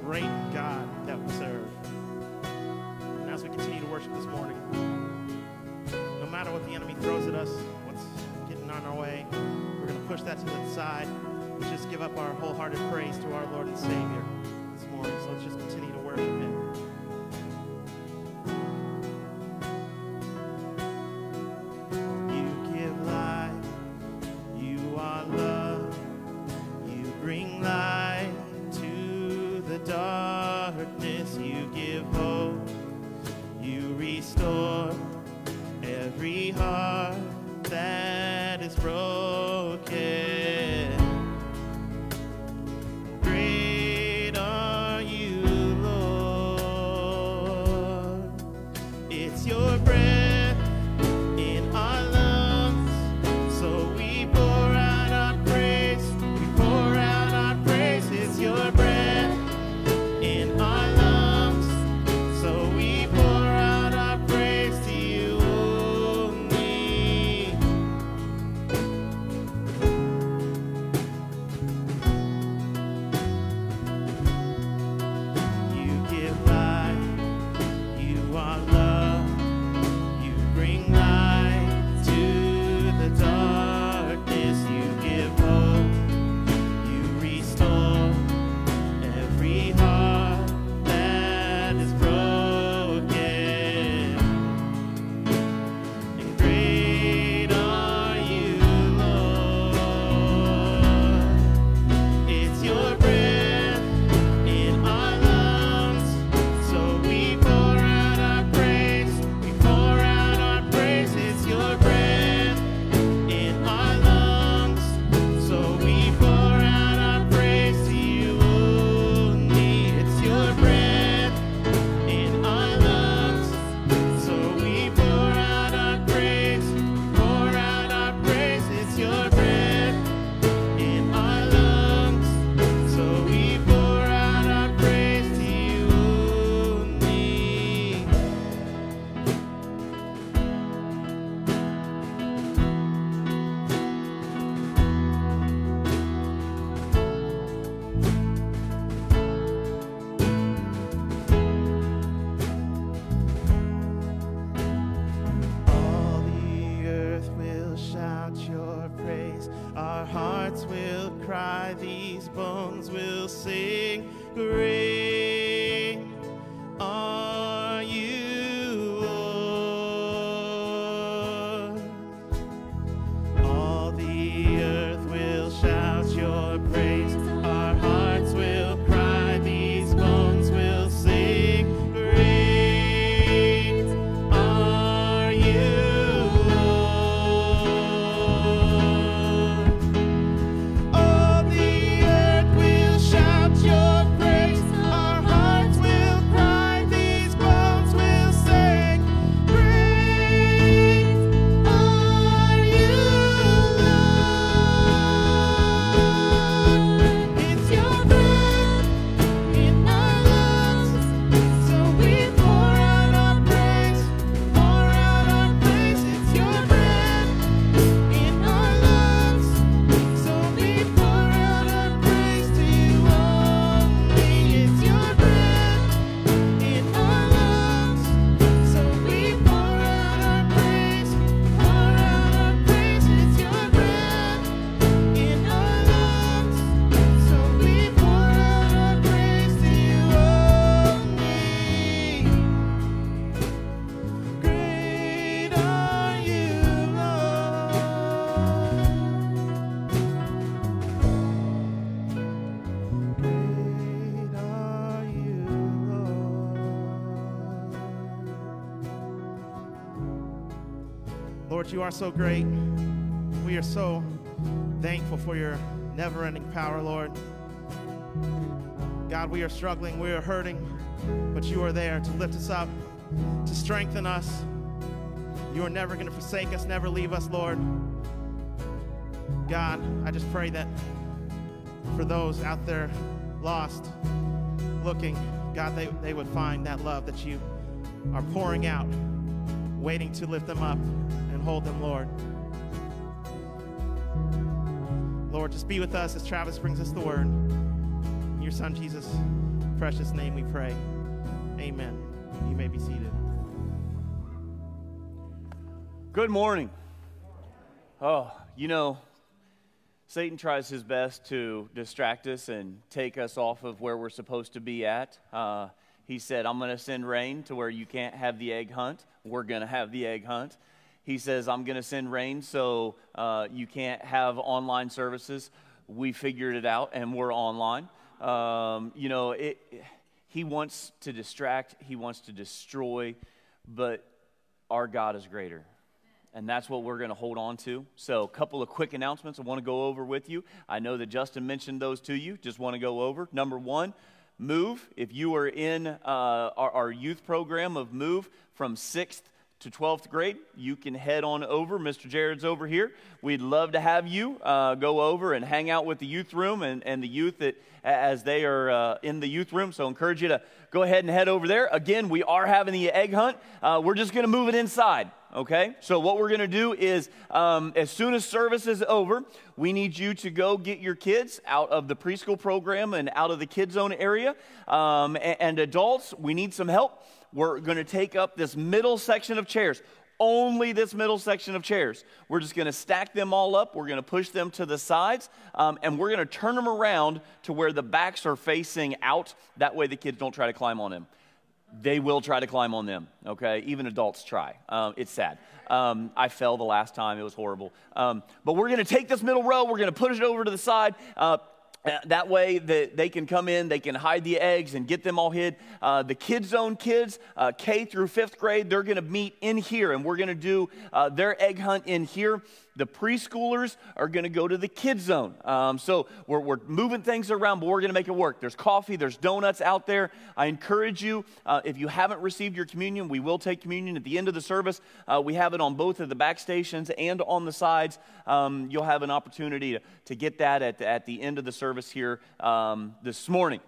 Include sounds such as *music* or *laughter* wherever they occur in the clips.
great God that we serve. And as we continue to worship this morning, no matter what the enemy throws at us, what's getting on our way, we're going to push that to the side and just give up our wholehearted praise to our Lord and Savior this morning. So let's just continue to worship Him. So great. We are so thankful for your never ending power, Lord. God, we are struggling, we are hurting, but you are there to lift us up, to strengthen us. You are never going to forsake us, never leave us, Lord. God, I just pray that for those out there lost, looking, God, they, they would find that love that you are pouring out, waiting to lift them up and hold them, Lord. Lord, just be with us as Travis brings us the word. In your son Jesus' precious name we pray. Amen. You may be seated. Good morning. Oh, you know, Satan tries his best to distract us and take us off of where we're supposed to be at. Uh, he said, I'm going to send rain to where you can't have the egg hunt. We're going to have the egg hunt. He says, I'm going to send rain so uh, you can't have online services. We figured it out and we're online. Um, you know, it, he wants to distract, he wants to destroy, but our God is greater and that's what we're going to hold on to. So, a couple of quick announcements I want to go over with you. I know that Justin mentioned those to you, just want to go over. Number one, Move. If you are in uh, our, our youth program of Move from 6th to 12th grade, you can head on over. Mr. Jared's over here. We'd love to have you uh, go over and hang out with the youth room and, and the youth that, as they are uh, in the youth room. So, encourage you to go ahead and head over there. Again, we are having the egg hunt. Uh, we're just going to move it inside okay? So, what we're gonna do is, um, as soon as service is over, we need you to go get your kids out of the preschool program and out of the kid zone area. Um, and, and adults, we need some help. We're gonna take up this middle section of chairs only this middle section of chairs. We're just going to stack them all up. We're going to push them to the sides, um, and we're going to turn them around to where the backs are facing out. That way, the kids don't try to climb on them they will try to climb on them, okay? Even adults try. Um, it's sad. Um, I fell the last time, it was horrible. Um, but we're gonna take this middle row, we're gonna push it over to the side. Uh, that way that they can come in, they can hide the eggs and get them all hid. Uh, the kids Zone kids, uh, K through fifth grade, they're going to meet in here, and we're going to do uh, their egg hunt in here. The preschoolers are going to go to the Kid Zone. Um, so we're, we're, moving things around, but we're going to make it work. There's coffee, there's donuts out there. I encourage you, uh, if you haven't received your communion, we will take communion at the end of the service. Uh, we have it on both of the back stations and on the sides. Um, you'll have an opportunity to, to get that at the, at the end of the service here um, this morning.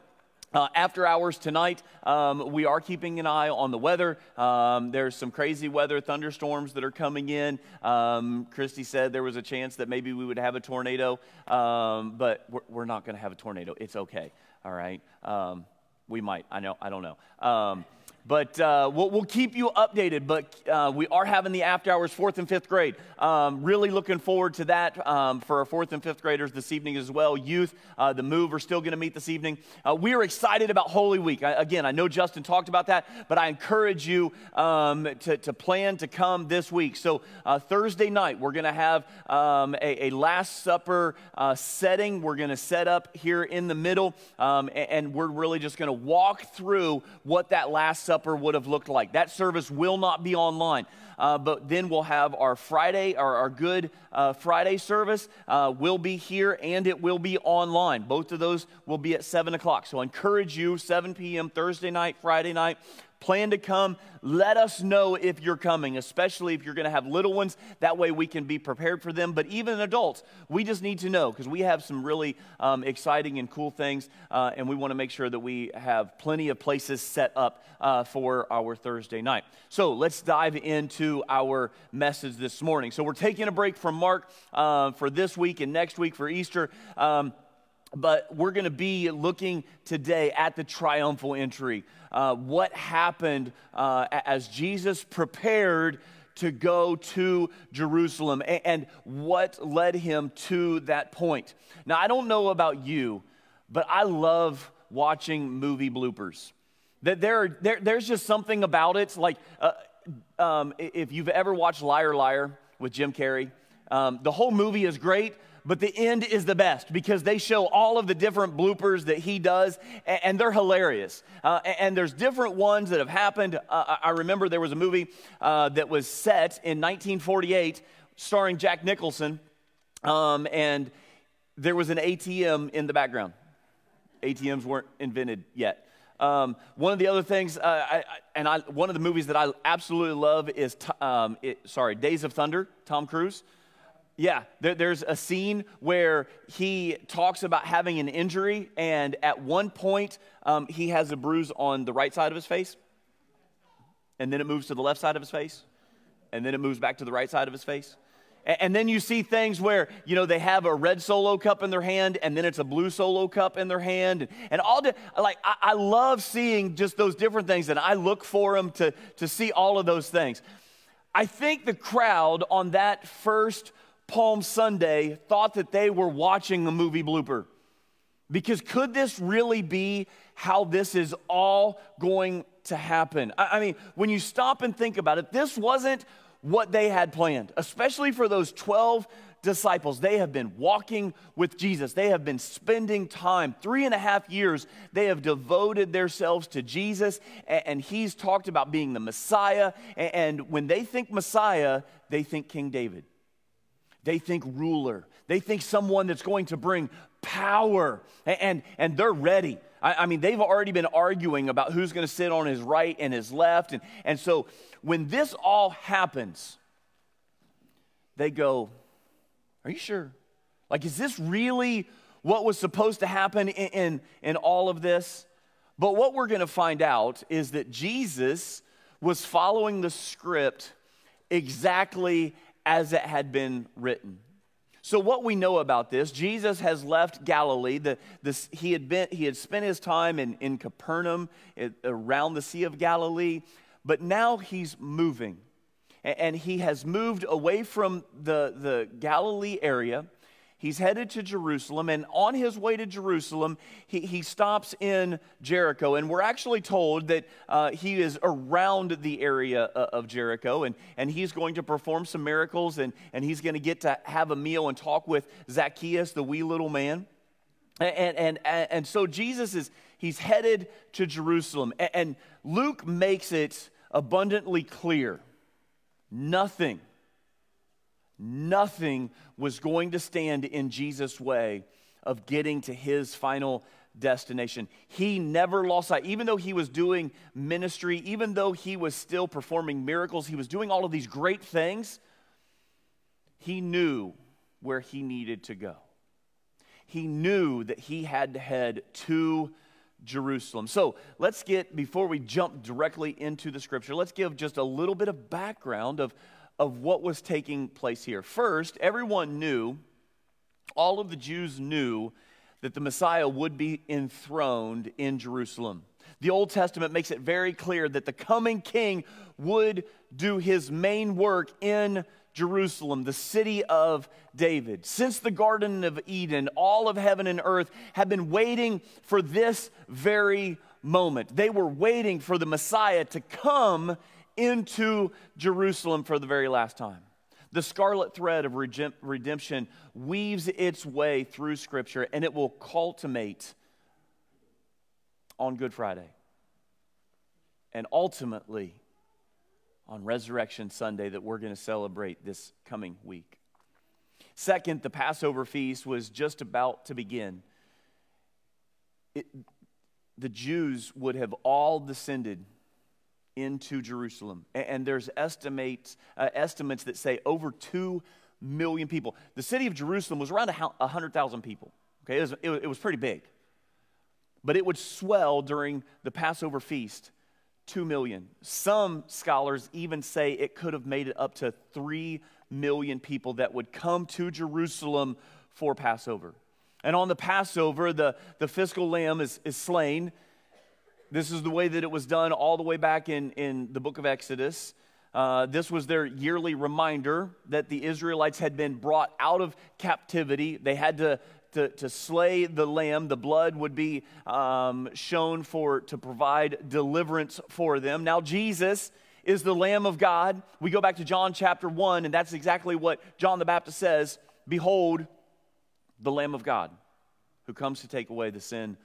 Uh, after hours tonight, um, we are keeping an eye on the weather. Um, there's some crazy weather, thunderstorms that are coming in. Um, Christy said there was a chance that maybe we would have a tornado, um, but we're, we're not going to have a tornado. It's okay. All right. Um, we might. I know. I don't know. But uh, we'll, we'll, keep you updated. But uh, we are having the after hours, fourth and fifth grade. Um, really looking forward to that um, for our fourth and fifth graders this evening as well. Youth, uh, the move are still going to meet this evening. Uh, we are excited about Holy Week. I, again, I know Justin talked about that, but I encourage you um, to, to, plan to come this week. So uh, Thursday night, we're going to have um, a, a, Last Supper uh, setting. We're going to set up here in the middle, um, and, and we're really just going to walk through what that Last Supper Supper would have looked like. That service will not be online. Uh, but then we'll have our Friday, our, our Good uh, Friday service uh, will be here and it will be online. Both of those will be at 7 o'clock. So I encourage you, 7 p.m. Thursday night, Friday night, plan to come, let us know if you're coming, especially if you're going to have little ones. That way we can be prepared for them. But even adults, we just need to know because we have some really um, exciting and cool things, uh, and we want to make sure that we have plenty of places set up uh, for our Thursday night. So let's dive into our message this morning. So we're taking a break from Mark uh, for this week and next week for Easter. Um, but we're going to be looking today at the triumphal entry. Uh, what happened uh, as Jesus prepared to go to Jerusalem and, what led him to that point. Now, I don't know about you, but I love watching movie bloopers. That there, there, there's just something about it. Like, uh, um, if you've ever watched Liar Liar with Jim Carrey, um, the whole movie is great, but the end is the best because they show all of the different bloopers that he does, and, they're hilarious. Uh, and there's different ones that have happened. Uh, I remember there was a movie uh, that was set in 1948 starring Jack Nicholson, um, and there was an ATM in the background. ATMs weren't invented yet. Um, one of the other things, uh, I, and I, one of the movies that I absolutely love is, um, it, sorry, Days of Thunder, Tom Cruise. Yeah, there, there's a scene where he talks about having an injury, and at one point, um, he has a bruise on the right side of his face, and then it moves to the left side of his face, and then it moves back to the right side of his face. And, then you see things where, you know, they have a red solo cup in their hand, and then it's a blue solo cup in their hand. And, and all, the, like, I, I love seeing just those different things, and I look for them to, to see all of those things. I think the crowd on that first Palm Sunday thought that they were watching a movie blooper. Because could this really be how this is all going to happen? I, I mean, when you stop and think about it, this wasn't what they had planned, especially for those 12 disciples. They have been walking with Jesus. They have been spending time, three and a half years. They have devoted themselves to Jesus, and he's talked about being the Messiah. And when they think Messiah, they think King David. They think ruler. They think someone that's going to bring power, and, and they're ready. I, I mean, they've already been arguing about who's going to sit on his right and his left. And, and so when this all happens, they go, are you sure? Like, is this really what was supposed to happen in, in, in all of this? But what we're going to find out is that Jesus was following the script exactly as it had been written. So, what we know about this, Jesus has left Galilee. The, he, had been, he had spent his time in, in Capernaum, it, around the Sea of Galilee, but now he's moving and he has moved away from the, the Galilee area. He's headed to Jerusalem, and on his way to Jerusalem, he, he stops in Jericho. And we're actually told that uh, he is around the area uh, of Jericho, and, and he's going to perform some miracles, and, and he's going to get to have a meal and talk with Zacchaeus, the wee little man. And, and, and, and so Jesus is, he's headed to Jerusalem. And, and Luke makes it abundantly clear Nothing, nothing was going to stand in Jesus' way of getting to his final destination. He never lost sight. Even though he was doing ministry, even though he was still performing miracles, he was doing all of these great things, he knew where he needed to go. He knew that he had to head to Jerusalem. So let's get, before we jump directly into the scripture, let's give just a little bit of background of, of what was taking place here. First, everyone knew, all of the Jews knew, that the Messiah would be enthroned in Jerusalem. The Old Testament makes it very clear that the coming king would do his main work in Jerusalem, the city of David. Since the Garden of Eden, all of heaven and earth have been waiting for this very moment. They were waiting for the Messiah to come into Jerusalem for the very last time. The scarlet thread of redemption weaves its way through Scripture and it will culminate on Good Friday. And ultimately, on Resurrection Sunday that we're going to celebrate this coming week. Second, the Passover feast was just about to begin. It, the Jews would have all descended into Jerusalem. And, there's estimates, uh, estimates that say over 2 million people. The city of Jerusalem was around 100,000 people. Okay, it was, it was pretty big. But it would swell during the Passover feast 2 million. Some scholars even say it could have made it up to 3 million people that would come to Jerusalem for Passover. And on the Passover, the, the paschal lamb is, is slain. This is the way that it was done all the way back in, in the book of Exodus. Uh, this was their yearly reminder that the Israelites had been brought out of captivity. They had to to, to slay the lamb. The blood would be um, shown for to provide deliverance for them. Now, Jesus is the Lamb of God. We go back to John chapter 1, and that's exactly what John the Baptist says Behold, the Lamb of God who comes to take away the sin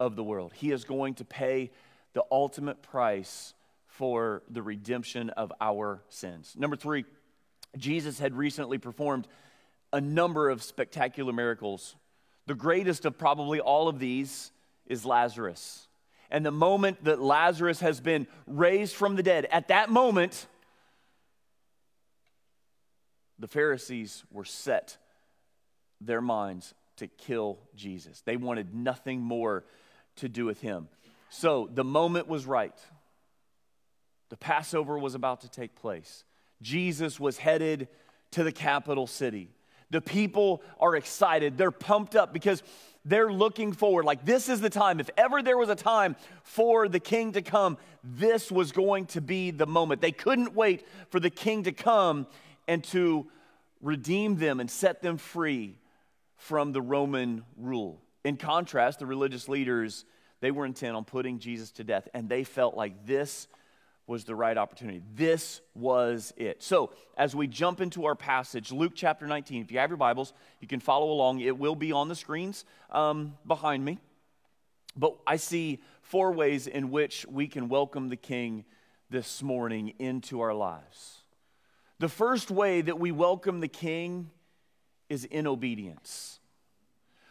of the world. He is going to pay the ultimate price for the redemption of our sins. Number three, Jesus had recently performed a number of spectacular miracles the greatest of probably all of these is Lazarus. And the moment that Lazarus has been raised from the dead, at that moment, the Pharisees were set their minds to kill Jesus. They wanted nothing more to do with him. So the moment was right. The Passover was about to take place. Jesus was headed to the capital city. The people are excited. They're pumped up because they're looking forward. Like, this is the time. If ever there was a time for the king to come, this was going to be the moment. They couldn't wait for the king to come and to redeem them and set them free from the Roman rule. In contrast, the religious leaders, they were intent on putting Jesus to death, and they felt like this was the right opportunity. This was it. So, as we jump into our passage, Luke chapter 19, if you have your Bibles, you can follow along. It will be on the screens um, behind me. But I see four ways in which we can welcome the King this morning into our lives. The first way that we welcome the King is in obedience.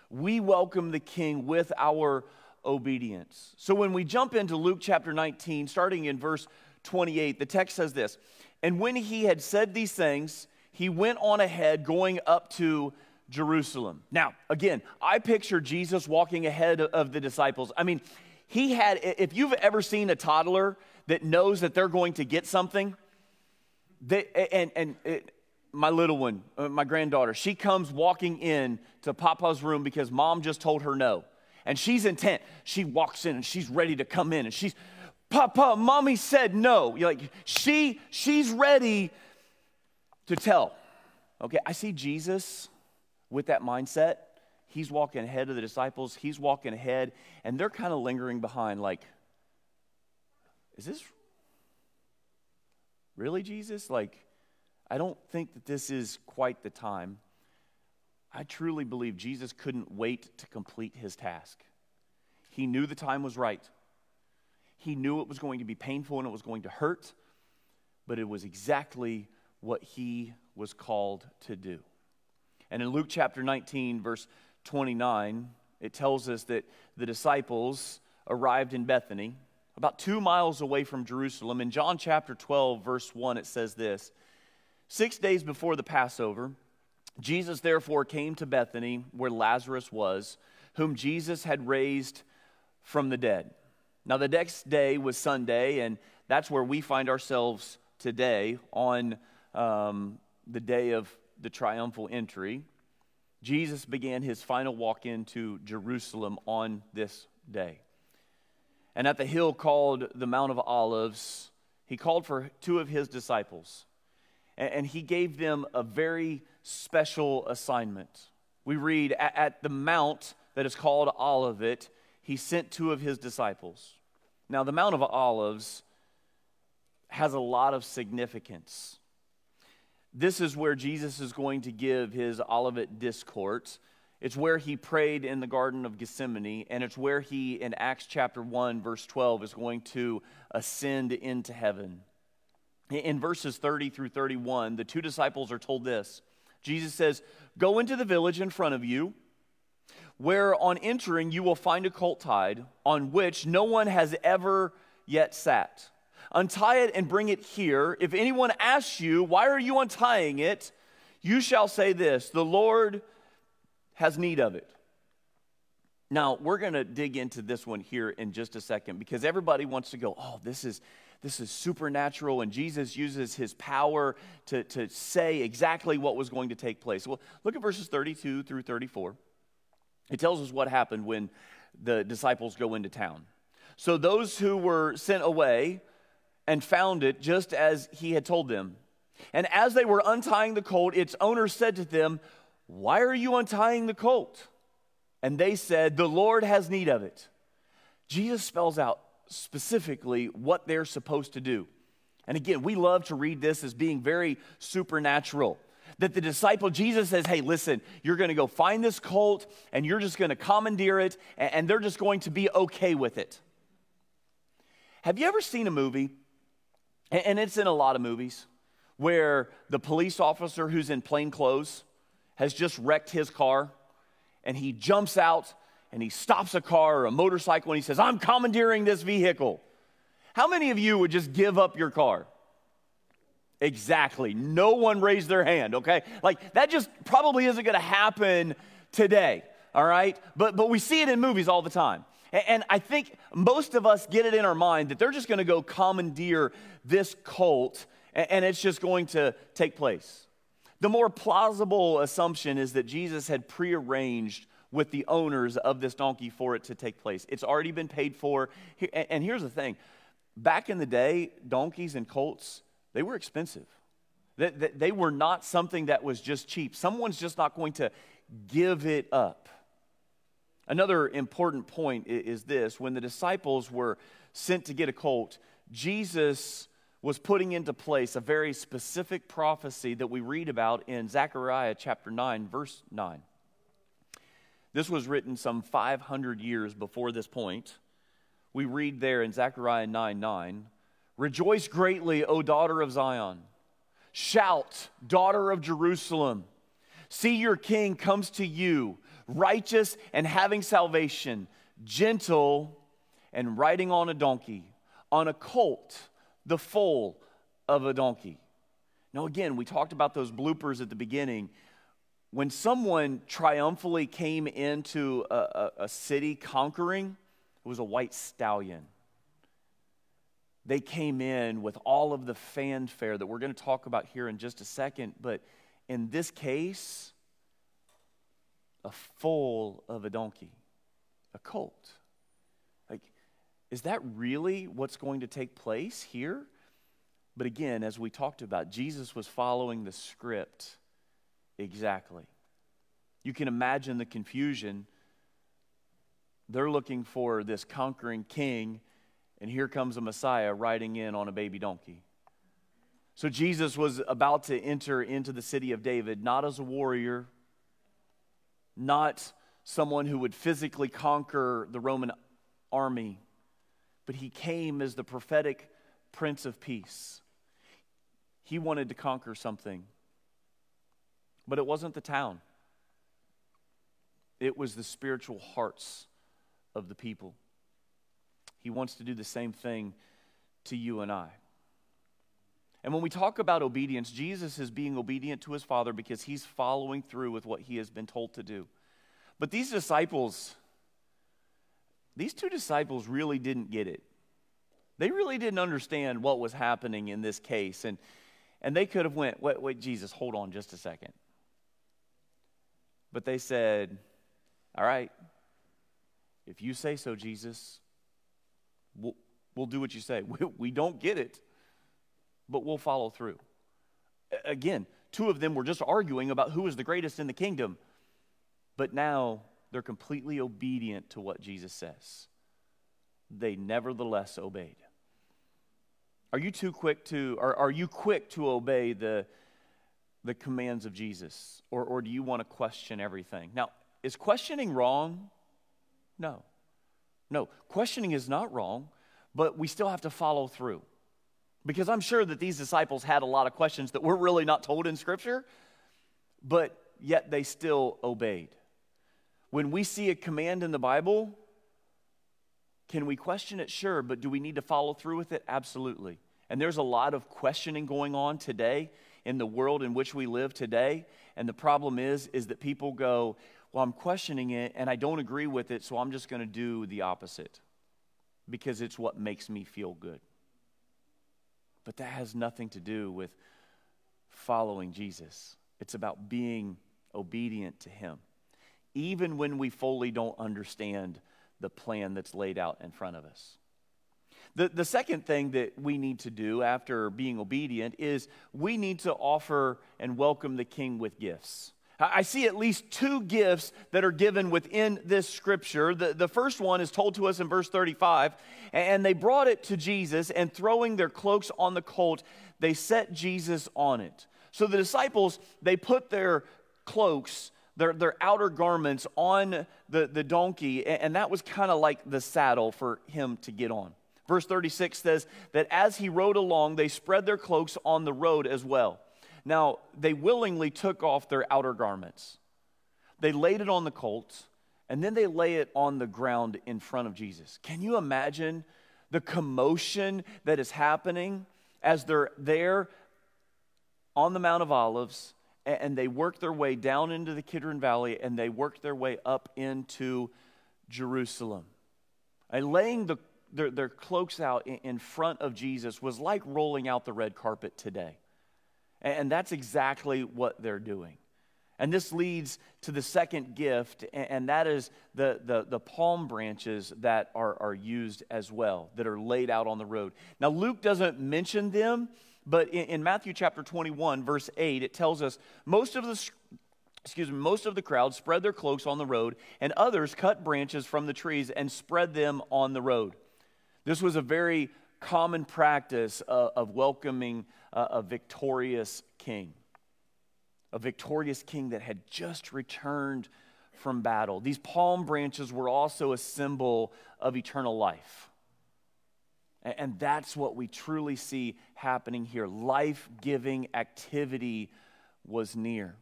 We welcome the King with our obedience. So when we jump into Luke chapter 19, starting in verse 28, the text says this And when he had said these things, he went on ahead, going up to Jerusalem. Now, again, I picture Jesus walking ahead of the disciples. I mean, he had, if you've ever seen a toddler that knows that they're going to get something, they, and, and it, my little one, uh, my granddaughter, she comes walking in to Papa's room because mom just told her no. And she's intent. She walks in and she's ready to come in and she's, Papa, mommy said no. You're like, she, she's ready to tell. Okay, I see Jesus with that mindset. He's walking ahead of the disciples, he's walking ahead, and they're kind of lingering behind, like, is this really Jesus? Like, I don't think that this is quite the time. I truly believe Jesus couldn't wait to complete his task. He knew the time was right. He knew it was going to be painful and it was going to hurt, but it was exactly what he was called to do. And in Luke chapter 19, verse 29, it tells us that the disciples arrived in Bethany, about two miles away from Jerusalem. In John chapter 12, verse 1, it says this Six days before the Passover, Jesus therefore came to Bethany, where Lazarus was, whom Jesus had raised from the dead. Now, the next day was Sunday, and that's where we find ourselves today on um, the day of the triumphal entry. Jesus began his final walk into Jerusalem on this day. And at the hill called the Mount of Olives, he called for two of his disciples, and he gave them a very special assignment. We read, At the mount that is called Olivet, he sent two of his disciples. Now, the Mount of Olives has a lot of significance. This is where Jesus is going to give his Olivet discourse. It's where he prayed in the Garden of Gethsemane, and it's where he, in Acts chapter 1, verse 12, is going to ascend into heaven. In verses 30 through 31, the two disciples are told this Jesus says, Go into the village in front of you where on entering you will find a colt tied on which no one has ever yet sat. Untie it and bring it here. If anyone asks you, Why are you untying it? you shall say this The Lord has need of it. Now, we're going to dig into this one here in just a second because everybody wants to go, Oh, this is. This is supernatural, and Jesus uses his power to, to say exactly what was going to take place. Well, look at verses 32 through 34. It tells us what happened when the disciples go into town. So those who were sent away and found it just as he had told them. And as they were untying the colt, its owner said to them, Why are you untying the colt? And they said, The Lord has need of it. Jesus spells out specifically what they're supposed to do. And again, we love to read this as being very supernatural that the disciple, Jesus says, hey, listen, you're to go find this colt and you're just to commandeer it and they're just going to be okay with it. Have you ever seen a movie, and it's in a lot of movies, where the police officer who's in plain clothes has just wrecked his car and he jumps out and he stops a car or a motorcycle and he says, I'm commandeering this vehicle. How many of you would just give up your car? Exactly. No one raised their hand, okay? Like that just probably isn't going to happen today, all right? But but we see it in movies all the time. And, and I think most of us get it in our mind that they're just going to go commandeer this cult and, and it's just going to take place. The more plausible assumption is that Jesus had prearranged with the owners of this donkey for it to take place. It's already been paid for. And here's the thing back in the day, donkeys and colts they were expensive. They were not something that was just cheap. Someone's just not going to give it up. Another important point is this when the disciples were sent to get a colt, Jesus was putting into place a very specific prophecy that we read about in Zechariah chapter 9, verse 9. This was written some 500 years before this point. We read there in Zechariah 9 9, Rejoice greatly, O daughter of Zion. Shout, daughter of Jerusalem. See, your king comes to you, righteous and having salvation, gentle and riding on a donkey, on a colt, the foal of a donkey. Now, again, we talked about those bloopers at the beginning. When someone triumphantly came into a, a, a city conquering, it was a white stallion. They came in with all of the fanfare that we're going to talk about here in just a second, but in this case, a foal of a donkey, a colt. Like, is that really what's going to take place here? But again, as we talked about, Jesus was following the script exactly. You can imagine the confusion. They're looking for this conquering king, and here comes a Messiah riding in on a baby donkey. So Jesus was about to enter into the city of David, not as a warrior, not someone who would physically conquer the Roman army, but he came as the prophetic Prince of Peace. He wanted to conquer something, but it wasn't the town, it was the spiritual hearts of the people. He wants to do the same thing to you and I. And when we talk about obedience, Jesus is being obedient to his Father because he's following through with what he has been told to do. But these disciples, these two disciples really didn't get it. They really didn't understand what was happening in this case. And, and they could have went, wait, wait, Jesus, hold on just a second. But they said, all right, if you say so, Jesus, we'll, we'll do what you say. *laughs* We, we don't get it but we'll follow through. Again, two of them were just arguing about who is the greatest in the kingdom, but now they're completely obedient to what Jesus says. They nevertheless obeyed. Are you too quick to, or are you quick to obey the, the commands of Jesus? Or, or do you want to question everything? Now, is questioning wrong? No. No, questioning is not wrong, but we still have to follow through. Because I'm sure that these disciples had a lot of questions that we're really not told in Scripture, but yet they still obeyed. When we see a command in the Bible, can we question it? Sure, but do we need to follow through with it? Absolutely. And there's a lot of questioning going on today in the world in which we live today. And the problem is, is that people go, well, I'm questioning it and I don't agree with it, so I'm just going to do the opposite because it's what makes me feel good. But that has nothing to do with following Jesus. It's about being obedient to Him, even when we fully don't understand the plan that's laid out in front of us. The, the second thing that we need to do after being obedient is we need to offer and welcome the King with gifts. I see at least two gifts that are given within this scripture. The, the first one is told to us in verse 35. And they brought it to Jesus, and throwing their cloaks on the colt, they set Jesus on it. So the disciples, they put their cloaks, their, their outer garments on the, the donkey, and that was kind of like the saddle for him to get on. Verse 36 says that as he rode along, they spread their cloaks on the road as well. Now, they willingly took off their outer garments. They laid it on the colt, and then they lay it on the ground in front of Jesus. Can you imagine the commotion that is happening as they're there on the Mount of Olives and they work their way down into the Kidron Valley and they work their way up into Jerusalem? And laying the, their, their cloaks out in front of Jesus was like rolling out the red carpet today. And that's exactly what they're doing. And this leads to the second gift, and that is the, the, the, palm branches that are, are used as well, that are laid out on the road. Now, Luke doesn't mention them But in, in Matthew chapter 21, verse 8, it tells us most of the excuse me, most of the crowd spread their cloaks on the road, and others cut branches from the trees and spread them on the road. This was a very common practice of, of welcoming uh, a victorious king, a victorious king that had just returned from battle. These palm branches were also a symbol of eternal life. And that's what we truly see happening here. Life giving activity was near.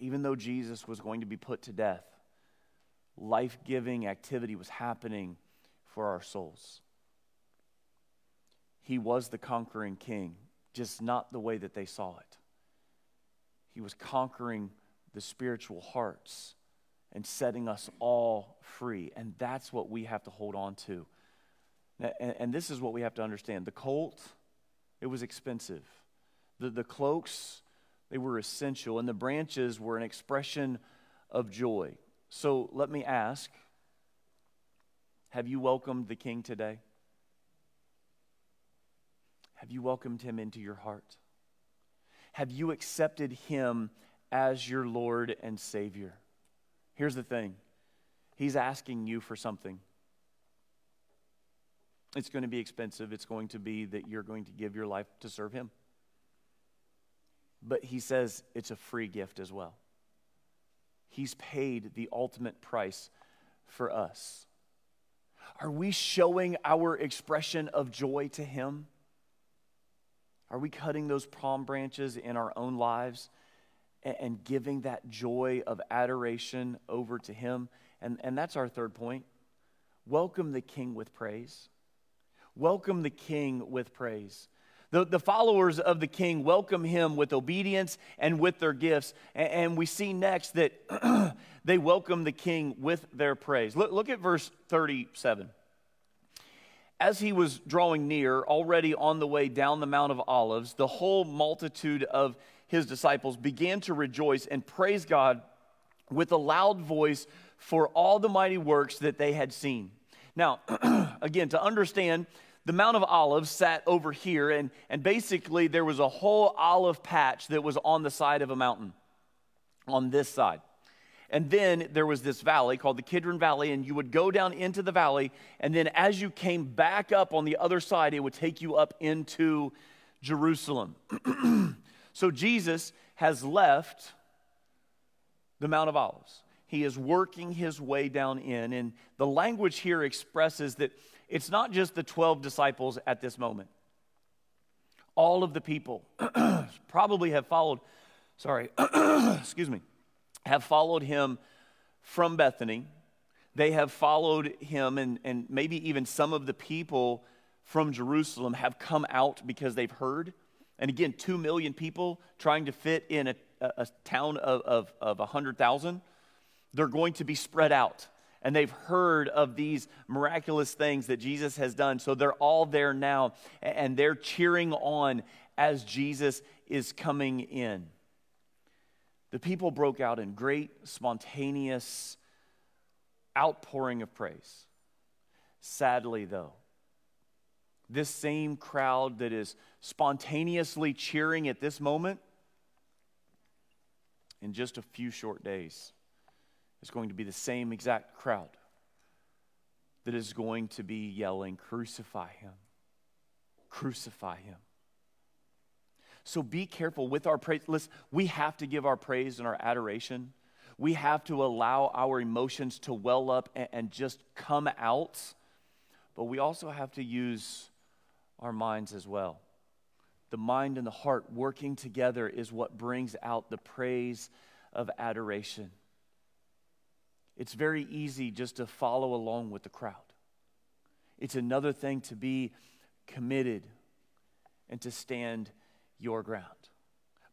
Even though Jesus was going to be put to death, life giving activity was happening for our souls. He was the conquering king, just not the way that they saw it. He was conquering the spiritual hearts and setting us all free. And that's what we have to hold on to. And, this is what we have to understand the colt, it was expensive. The, the cloaks, they were essential. And the branches were an expression of joy. So let me ask have you welcomed the king today? Have you welcomed him into your heart? Have you accepted him as your Lord and Savior? Here's the thing He's asking you for something. It's going to be expensive. It's going to be that you're going to give your life to serve Him. But He says it's a free gift as well. He's paid the ultimate price for us. Are we showing our expression of joy to Him? Are we cutting those palm branches in our own lives and, giving that joy of adoration over to Him? And, and that's our third point. Welcome the King with praise. Welcome the King with praise. The, the followers of the king welcome him with obedience and with their gifts. And, and we see next that *clears throat* they welcome the king with their praise. Look, look at verse 37. As he was drawing near, already on the way down the Mount of Olives, the whole multitude of his disciples began to rejoice and praise God with a loud voice for all the mighty works that they had seen. Now, *clears throat* again, to understand, the Mount of Olives sat over here, and, and basically there was a whole olive patch that was on the side of a mountain, on this side. And then there was this valley called the Kidron Valley, and you would go down into the valley, and then as you came back up on the other side, it would take you up into Jerusalem. *clears throat* so Jesus has left the Mount of Olives. He is working his way down in, and the language here expresses that it's not just the 12 disciples at this moment. All of the people *clears throat* probably have followed, sorry, *clears throat* excuse me, have followed him from Bethany. They have followed him, and, and maybe even some of the people from Jerusalem have come out because they've heard. And again, two million people trying to fit in a, a, a town of, of, of 100,000, they're going to be spread out. And they've heard of these miraculous things that Jesus has done. So they're all there now, and they're cheering on as Jesus is coming in the people broke out in great, spontaneous outpouring of praise. Sadly, though, this same crowd that is spontaneously cheering at this moment, in just a few short days, is going to be the same exact crowd that is going to be yelling, Crucify him! Crucify him! So be careful with our praise. Listen, we have to give our praise and our adoration. We have to allow our emotions to well up and, and just come out. But we also have to use our minds as well. The mind and the heart working together is what brings out the praise of adoration. It's very easy just to follow along with the crowd. It's another thing to be committed and to stand your ground.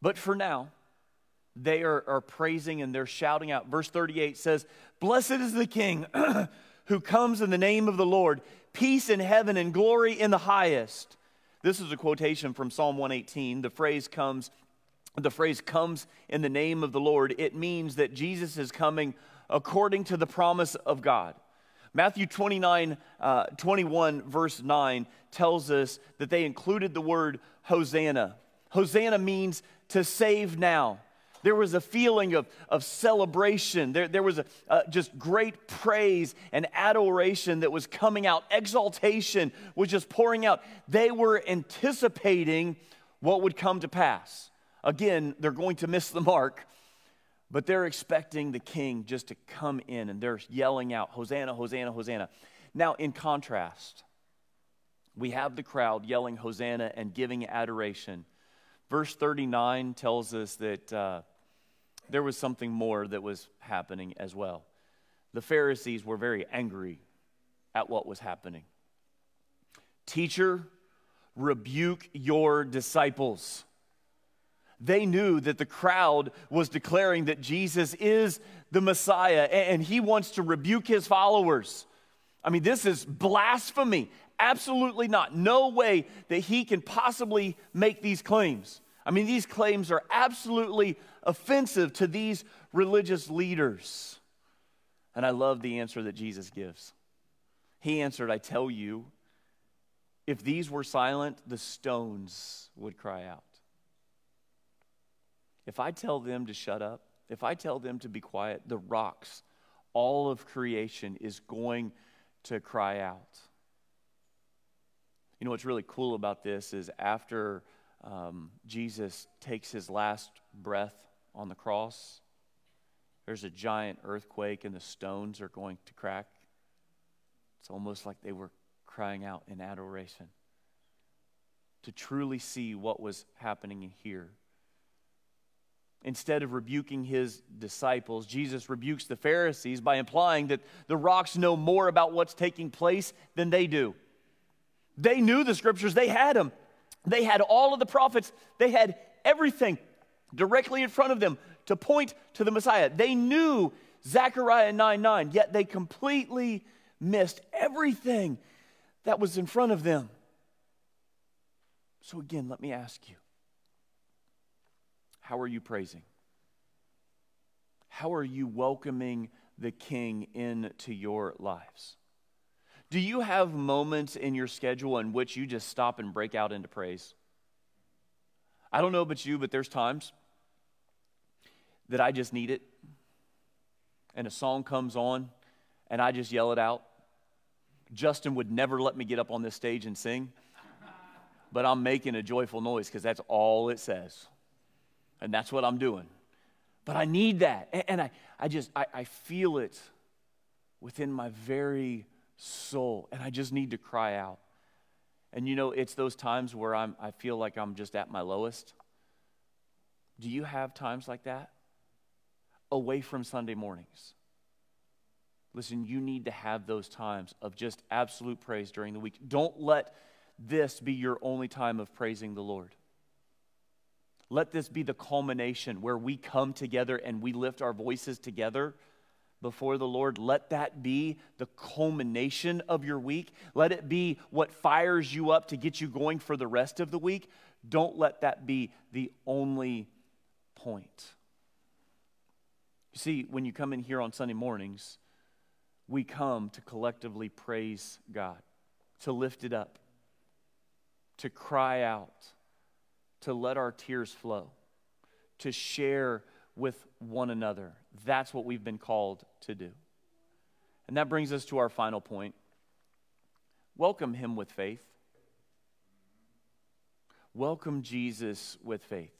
But for now, they are, are praising and they're shouting out. Verse 38 says, Blessed is the King *clears throat* who comes in the name of the Lord, peace in heaven and glory in the highest. This is a quotation from Psalm 118. The phrase comes, the phrase comes in the name of the Lord. It means that Jesus is coming according to the promise of God Matthew 29, uh, 21, verse 9 tells us that they included the word Hosanna. Hosanna means to save now. There was a feeling of, of celebration. There, there was a, uh, just great praise and adoration that was coming out. Exaltation was just pouring out. They were anticipating what would come to pass. Again, they're going to miss the mark, but they're expecting the king just to come in and they're yelling out, Hosanna, Hosanna, Hosanna. Now, in contrast, we have the crowd yelling Hosanna and giving adoration. Verse 39 tells us that uh, there was something more that was happening as well. The Pharisees were very angry at what was happening. Teacher, rebuke your disciples. They knew that the crowd was declaring that Jesus is the Messiah and he wants to rebuke his followers. I mean, this is blasphemy. Absolutely not. No way that he can possibly make these claims. I mean, these claims are absolutely offensive to these religious leaders. And I love the answer that Jesus gives. He answered, I tell you, if these were silent, the stones would cry out. If I tell them to shut up, if I tell them to be quiet, the rocks, all of creation is going to cry out. You know what's really cool about this is after um, Jesus takes his last breath on the cross, there's a giant earthquake and the stones are going to crack. It's almost like they were crying out in adoration to truly see what was happening here. Instead of rebuking his disciples, Jesus rebukes the Pharisees by implying that the rocks know more about what's taking place than they do. They knew the scriptures, they had them. They had all of the prophets, they had everything directly in front of them to point to the Messiah. They knew Zechariah 9 9, yet they completely missed everything that was in front of them. So, again, let me ask you how are you praising? How are you welcoming the King into your lives? Do you have moments in your schedule in which you just stop and break out into praise? I don't know about you, but there's times that I just need it. And a song comes on, and I just yell it out. Justin would never let me get up on this stage and sing, but I'm making a joyful noise because that's all it says. And that's what I'm doing. But I need that. And I, I just, I, I feel it within my very soul. And I just need to cry out. And you know, it's those times where I'm, I feel like I'm just at my lowest. Do you have times like that? Away from Sunday mornings. Listen, you need to have those times of just absolute praise during the week. Don't let this be your only time of praising the Lord. Let this be the culmination where we come together and we lift our voices together before the Lord. Let that be the culmination of your week. Let it be what fires you up to get you going for the rest of the week. Don't let that be the only point. You see, when you come in here on Sunday mornings, we come to collectively praise God, to lift it up, to cry out, to let our tears flow, to share with one another. That's what we've been called to do. And that brings us to our final point. Welcome him with faith. Welcome Jesus with faith.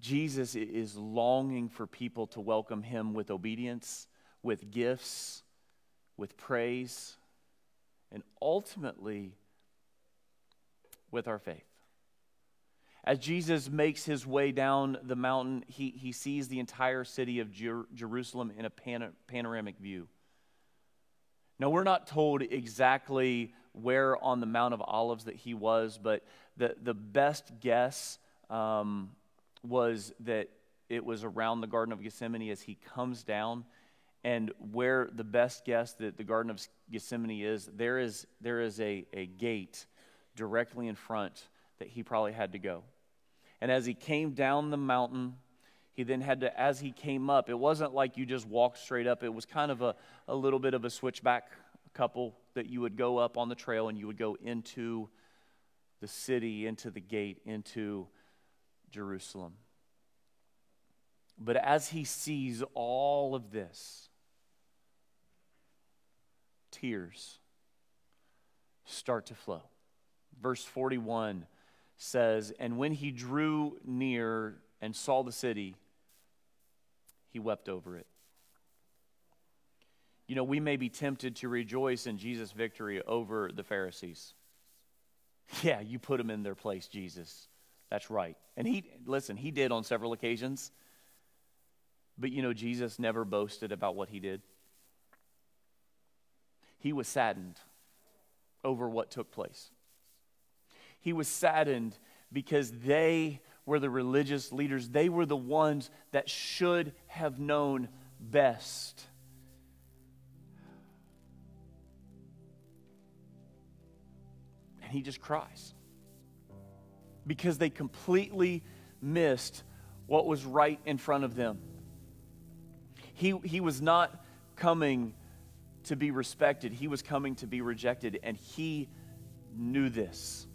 Jesus is longing for people to welcome him with obedience, with gifts, with praise, and ultimately with our faith. As Jesus makes his way down the mountain, he, he sees the entire city of Jer- Jerusalem in a pan- panoramic view. Now, we're not told exactly where on the Mount of Olives that he was, but the, the best guess um, was that it was around the Garden of Gethsemane as he comes down. And where the best guess that the Garden of Gethsemane is, there is, there is a, a gate directly in front that he probably had to go. And as he came down the mountain, He then had to, as he came up, it wasn't like you just walked straight up. It was kind of a, a little bit of a switchback couple that you would go up on the trail and you would go into the city, into the gate, into Jerusalem. But as he sees all of this, tears start to flow. Verse 41 says, And when he drew near and saw the city, he wept over it. You know, we may be tempted to rejoice in Jesus' victory over the Pharisees. Yeah, you put them in their place, Jesus. That's right. And he, listen, he did on several occasions. But you know, Jesus never boasted about what he did. He was saddened over what took place. He was saddened because they were the religious leaders, they were the ones that should have known best. And he just cries because they completely missed what was right in front of them. He, he was not coming to be respected, he was coming to be rejected, and he knew this.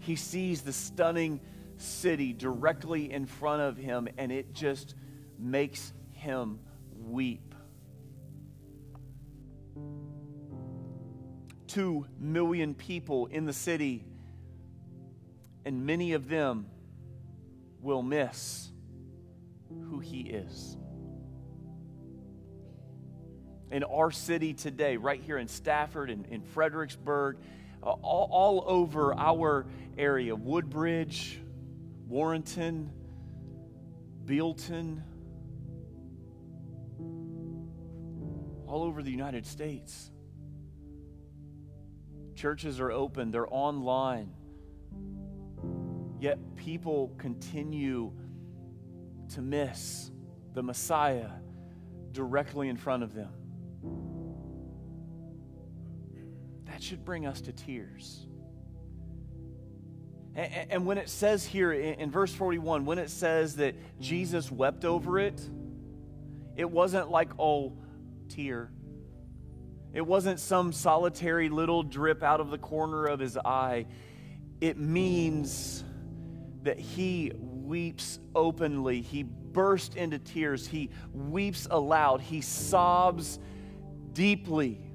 He sees the stunning city directly in front of him, and it just makes him weep. Two million people in the city, and many of them will miss who he is. In our city today, right here in Stafford and in Fredericksburg, uh, all, all over our area Woodbridge, Warrenton, Bealeton, all over the United States. Churches are open, they're online. Yet people continue to miss the Messiah directly in front of them. That should bring us to tears. And, when it says here in, verse 41, when it says that Jesus wept over it, it wasn't like, oh, tear. It wasn't some solitary little drip out of the corner of his eye. It means that he weeps openly. He bursts into tears. He weeps aloud. He sobs deeply.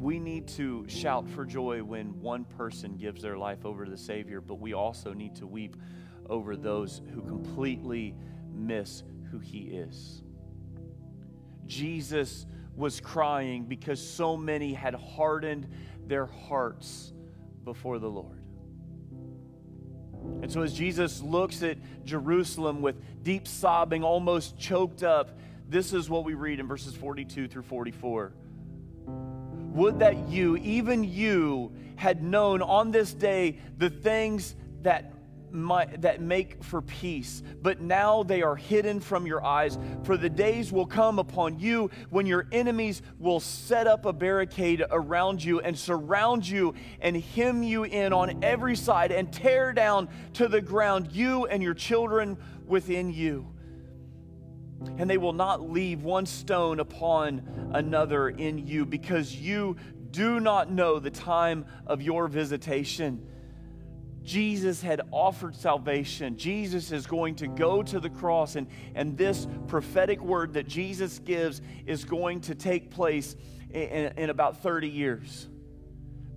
We need to shout for joy when one person gives their life over to the Savior, but we also need to weep over those who completely miss who He is. Jesus was crying because so many had hardened their hearts before the Lord. And so, as Jesus looks at Jerusalem with deep sobbing, almost choked up, this is what we read in verses 42 through 44. Would that you, even you, had known on this day the things that that make for peace, but now they are hidden from your eyes. For the days will come upon you when your enemies will set up a barricade around you and surround you and hem you in on every side and tear down to the ground you and your children within you and they will not leave one stone upon another in you because you do not know the time of your visitation. Jesus had offered salvation. Jesus is going to go to the cross, and, and this prophetic word that Jesus gives is going to take place in, in about 30 years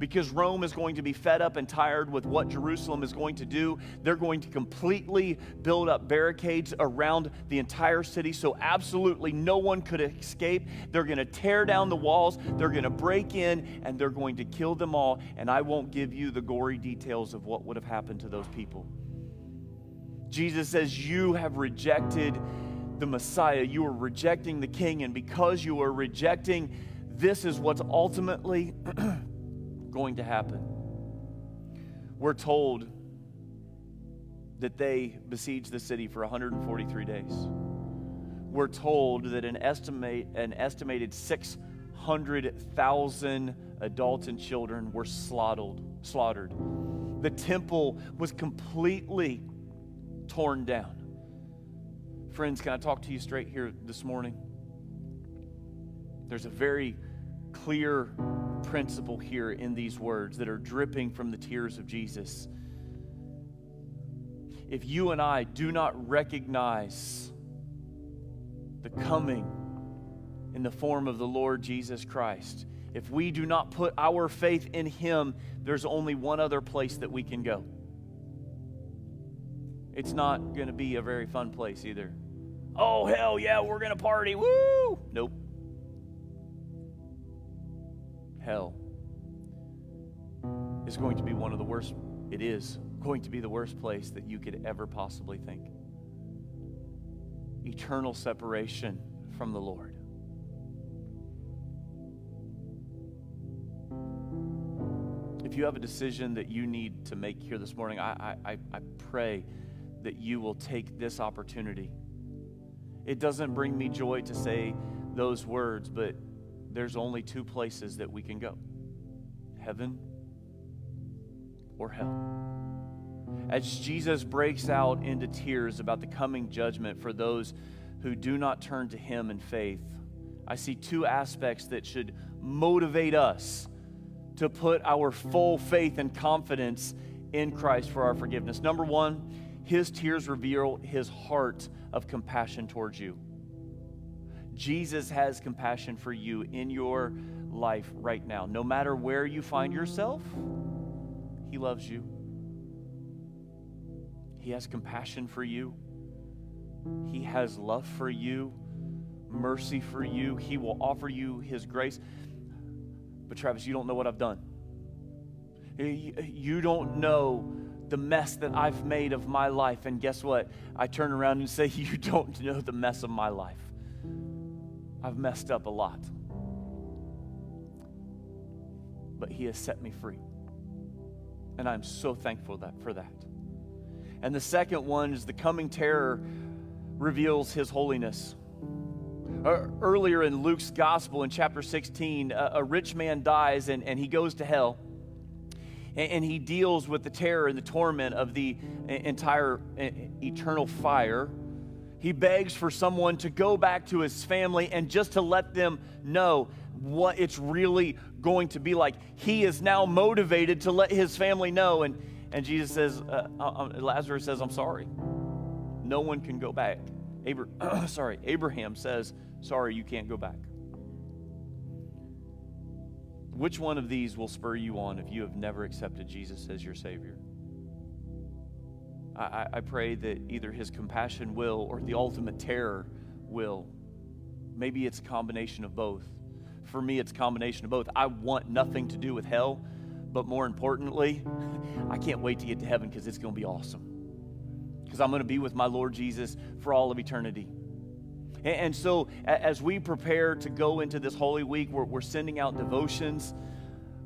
because Rome is going to be fed up and tired with what Jerusalem is going to do. They're going to completely build up barricades around the entire city so absolutely no one could escape. They're going to tear down the walls, they're going to break in, and they're going to kill them all. And I won't give you the gory details of what would have happened to those people. Jesus says, You have rejected the Messiah, you are rejecting the King, and because you are rejecting, this is what's ultimately *clears throat* going to happen. We're told that they besieged the city for 143 days. We're told that an, estimate, an estimated 600,000 adults and children were slaughtered. slaughtered. the temple was completely torn down. Friends, can I talk to you straight here this morning? There's a very clear principle here in these words that are dripping from the tears of Jesus. If you and I do not recognize the coming in the form of the Lord Jesus Christ, if we do not put our faith in Him, there's only one other place that we can go. It's not going to be a very fun place either. Oh, hell yeah, we're going to party. Woo! Nope. Hell is going to be one of the worst, it is going to be the worst place that you could ever possibly think. Eternal separation from the Lord. If you have a decision that you need to make here this morning, I, I, I pray that you will take this opportunity. It doesn't bring me joy to say those words, but there's only two places that we can go heaven or hell. As Jesus breaks out into tears about the coming judgment for those who do not turn to Him in faith, I see two aspects that should motivate us to put our full faith and confidence in Christ for our forgiveness. Number one, His tears reveal His heart of compassion towards you. Jesus has compassion for you in your life right now. No matter where you find yourself, He loves you. He has compassion for you. He has love for you, mercy for you. He will offer you His grace. But, Travis, you don't know what I've done. You don't know the mess that I've made of my life. And guess what? I turn around and say, *laughs* You don't know the mess of my life. I've messed up a lot. But He has set me free. And I'm so thankful that, for that. And the second one is the coming terror reveals His holiness. Uh, earlier in Luke's gospel in chapter 16, a, a rich man dies and, and he goes to hell. And, and he deals with the terror and the torment of the entire eternal fire he begs for someone to go back to his family and just to let them know what it's really going to be like. He is now motivated to let his family know. And, and Jesus says, uh, uh, Lazarus says, I'm sorry. No one can go back. Abra- *clears throat* sorry, Abraham says, Sorry, you can't go back. Which one of these will spur you on if you have never accepted Jesus as your Savior? I, I pray that either his compassion will or the ultimate terror will. Maybe it's a combination of both. For me, it's a combination of both. I want nothing to do with hell, but more importantly, *laughs* I can't wait to get to heaven because it's going to be awesome. Because I'm going to be with my Lord Jesus for all of eternity. And, so, as we prepare to go into this Holy Week, we're, we're sending out devotions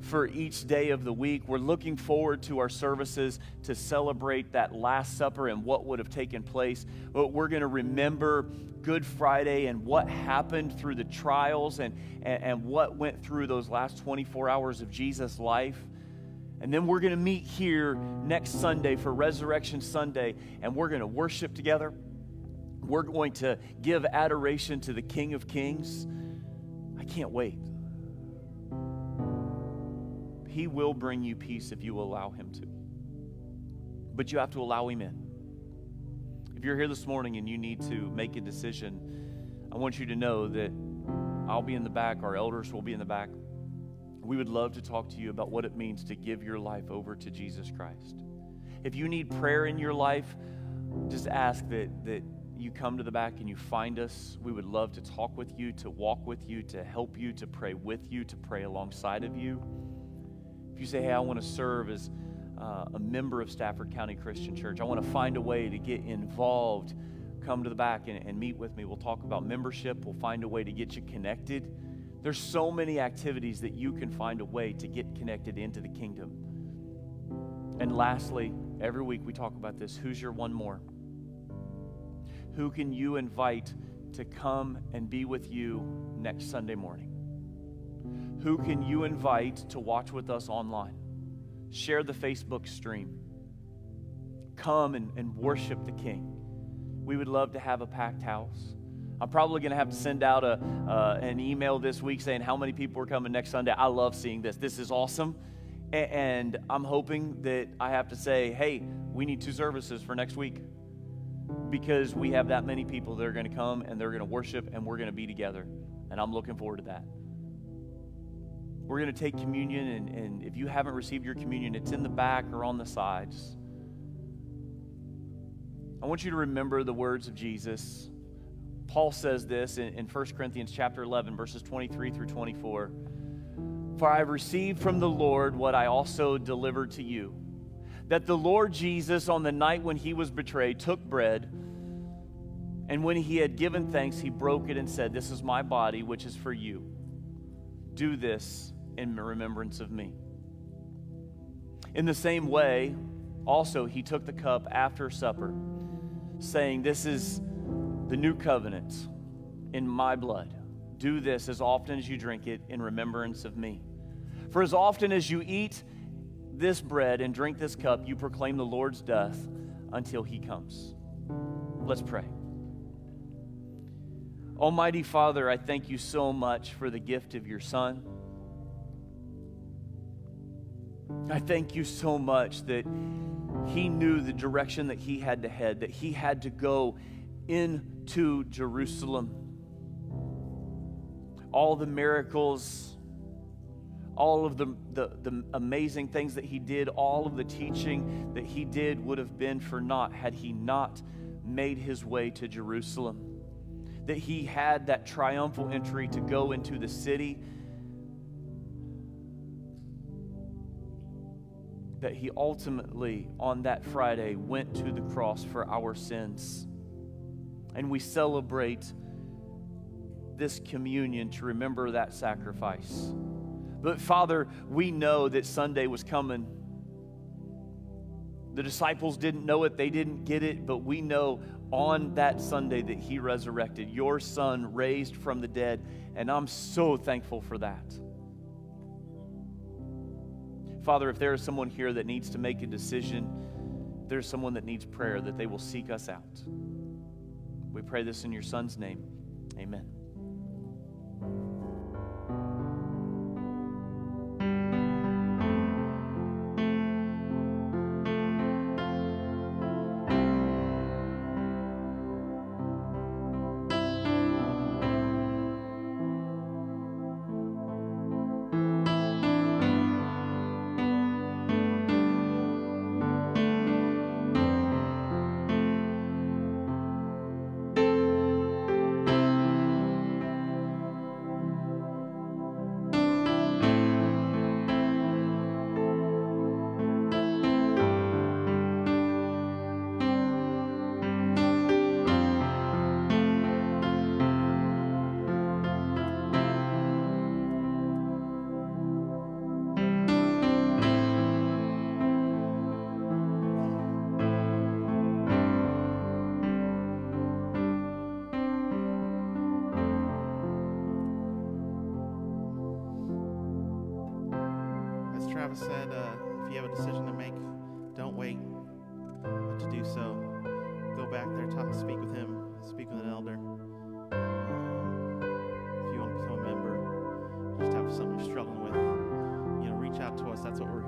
for each day of the week. We're looking forward to our services to celebrate that Last Supper and what would have taken place. But we're going to remember Good Friday and what happened through the trials and, and, and what went through those last 24 hours of Jesus' life. And then we're going to meet here next Sunday for Resurrection Sunday, and we're going to worship together. We're going to give adoration to the King of Kings. I can't wait. He will bring you peace if you allow Him to. But you have to allow Him in. If you're here this morning and you need to make a decision, I want you to know that I'll be in the back, our elders will be in the back. We would love to talk to you about what it means to give your life over to Jesus Christ. If you need prayer in your life, just ask that, that you come to the back and you find us. We would love to talk with you, to walk with you, to help you, to pray with you, to pray alongside of you. If you say, hey, I want to serve as uh, a member of Stafford County Christian Church, I want to find a way to get involved, come to the back and, and meet with me. We'll talk about membership, we'll find a way to get you connected. There's so many activities that you can find a way to get connected into the kingdom. And lastly, every week we talk about this who's your one more? Who can you invite to come and be with you next Sunday morning? Who can you invite to watch with us online share the Facebook stream. Come and, and worship the King. We would love to have a packed house. I'm probably going to have to send out a, uh, an email this week saying how many people are coming next Sunday. I love seeing this. This is awesome. And I'm hoping that I have to say, hey, we need two services for next week because we have that many people that are going to come and they're going to worship and we're going to be together. And I'm looking forward to that. We're going to take communion, and, and if you haven't received your communion, it's in the back or on the sides. I want you to remember the words of Jesus. Paul says this in, in 1 Corinthians chapter 11, verses 23 through 24. For I have received from the Lord what I also delivered to you that the Lord Jesus, on the night when he was betrayed, took bread, and when he had given thanks, he broke it and said, This is my body, which is for you. Do this in remembrance of me. In the same way, also, he took the cup after supper, saying, This is the new covenant in my blood. Do this as often as you drink it in remembrance of me. For as often as you eat this bread and drink this cup, you proclaim the Lord's death until he comes. Let's pray. Almighty Father, I thank you so much for the gift of your Son. I thank you so much that he knew the direction that he had to head, that he had to go into Jerusalem. All the miracles, all of the, the, the, amazing things that he did, all of the teaching that he did would have been for naught had he not made his way to Jerusalem. That he had that triumphal entry to go into the city. That he ultimately, on that Friday, went to the cross for our sins. And we celebrate this communion to remember that sacrifice. But Father, we know that Sunday was coming. The disciples didn't know it, they didn't get it, but we know on that Sunday that He resurrected, your Son raised from the dead, and I'm so thankful for that. Father, if there is someone here that needs to make a decision, there's someone that needs prayer, that they will seek us out. We pray this in your Son's name. Amen. Said, uh, if you have a decision to make, don't wait but to do so. Go back there, talk, speak with him, speak with an elder. Um, if you want to become a member, just have something you're struggling with, you know, reach out to us. That's what we're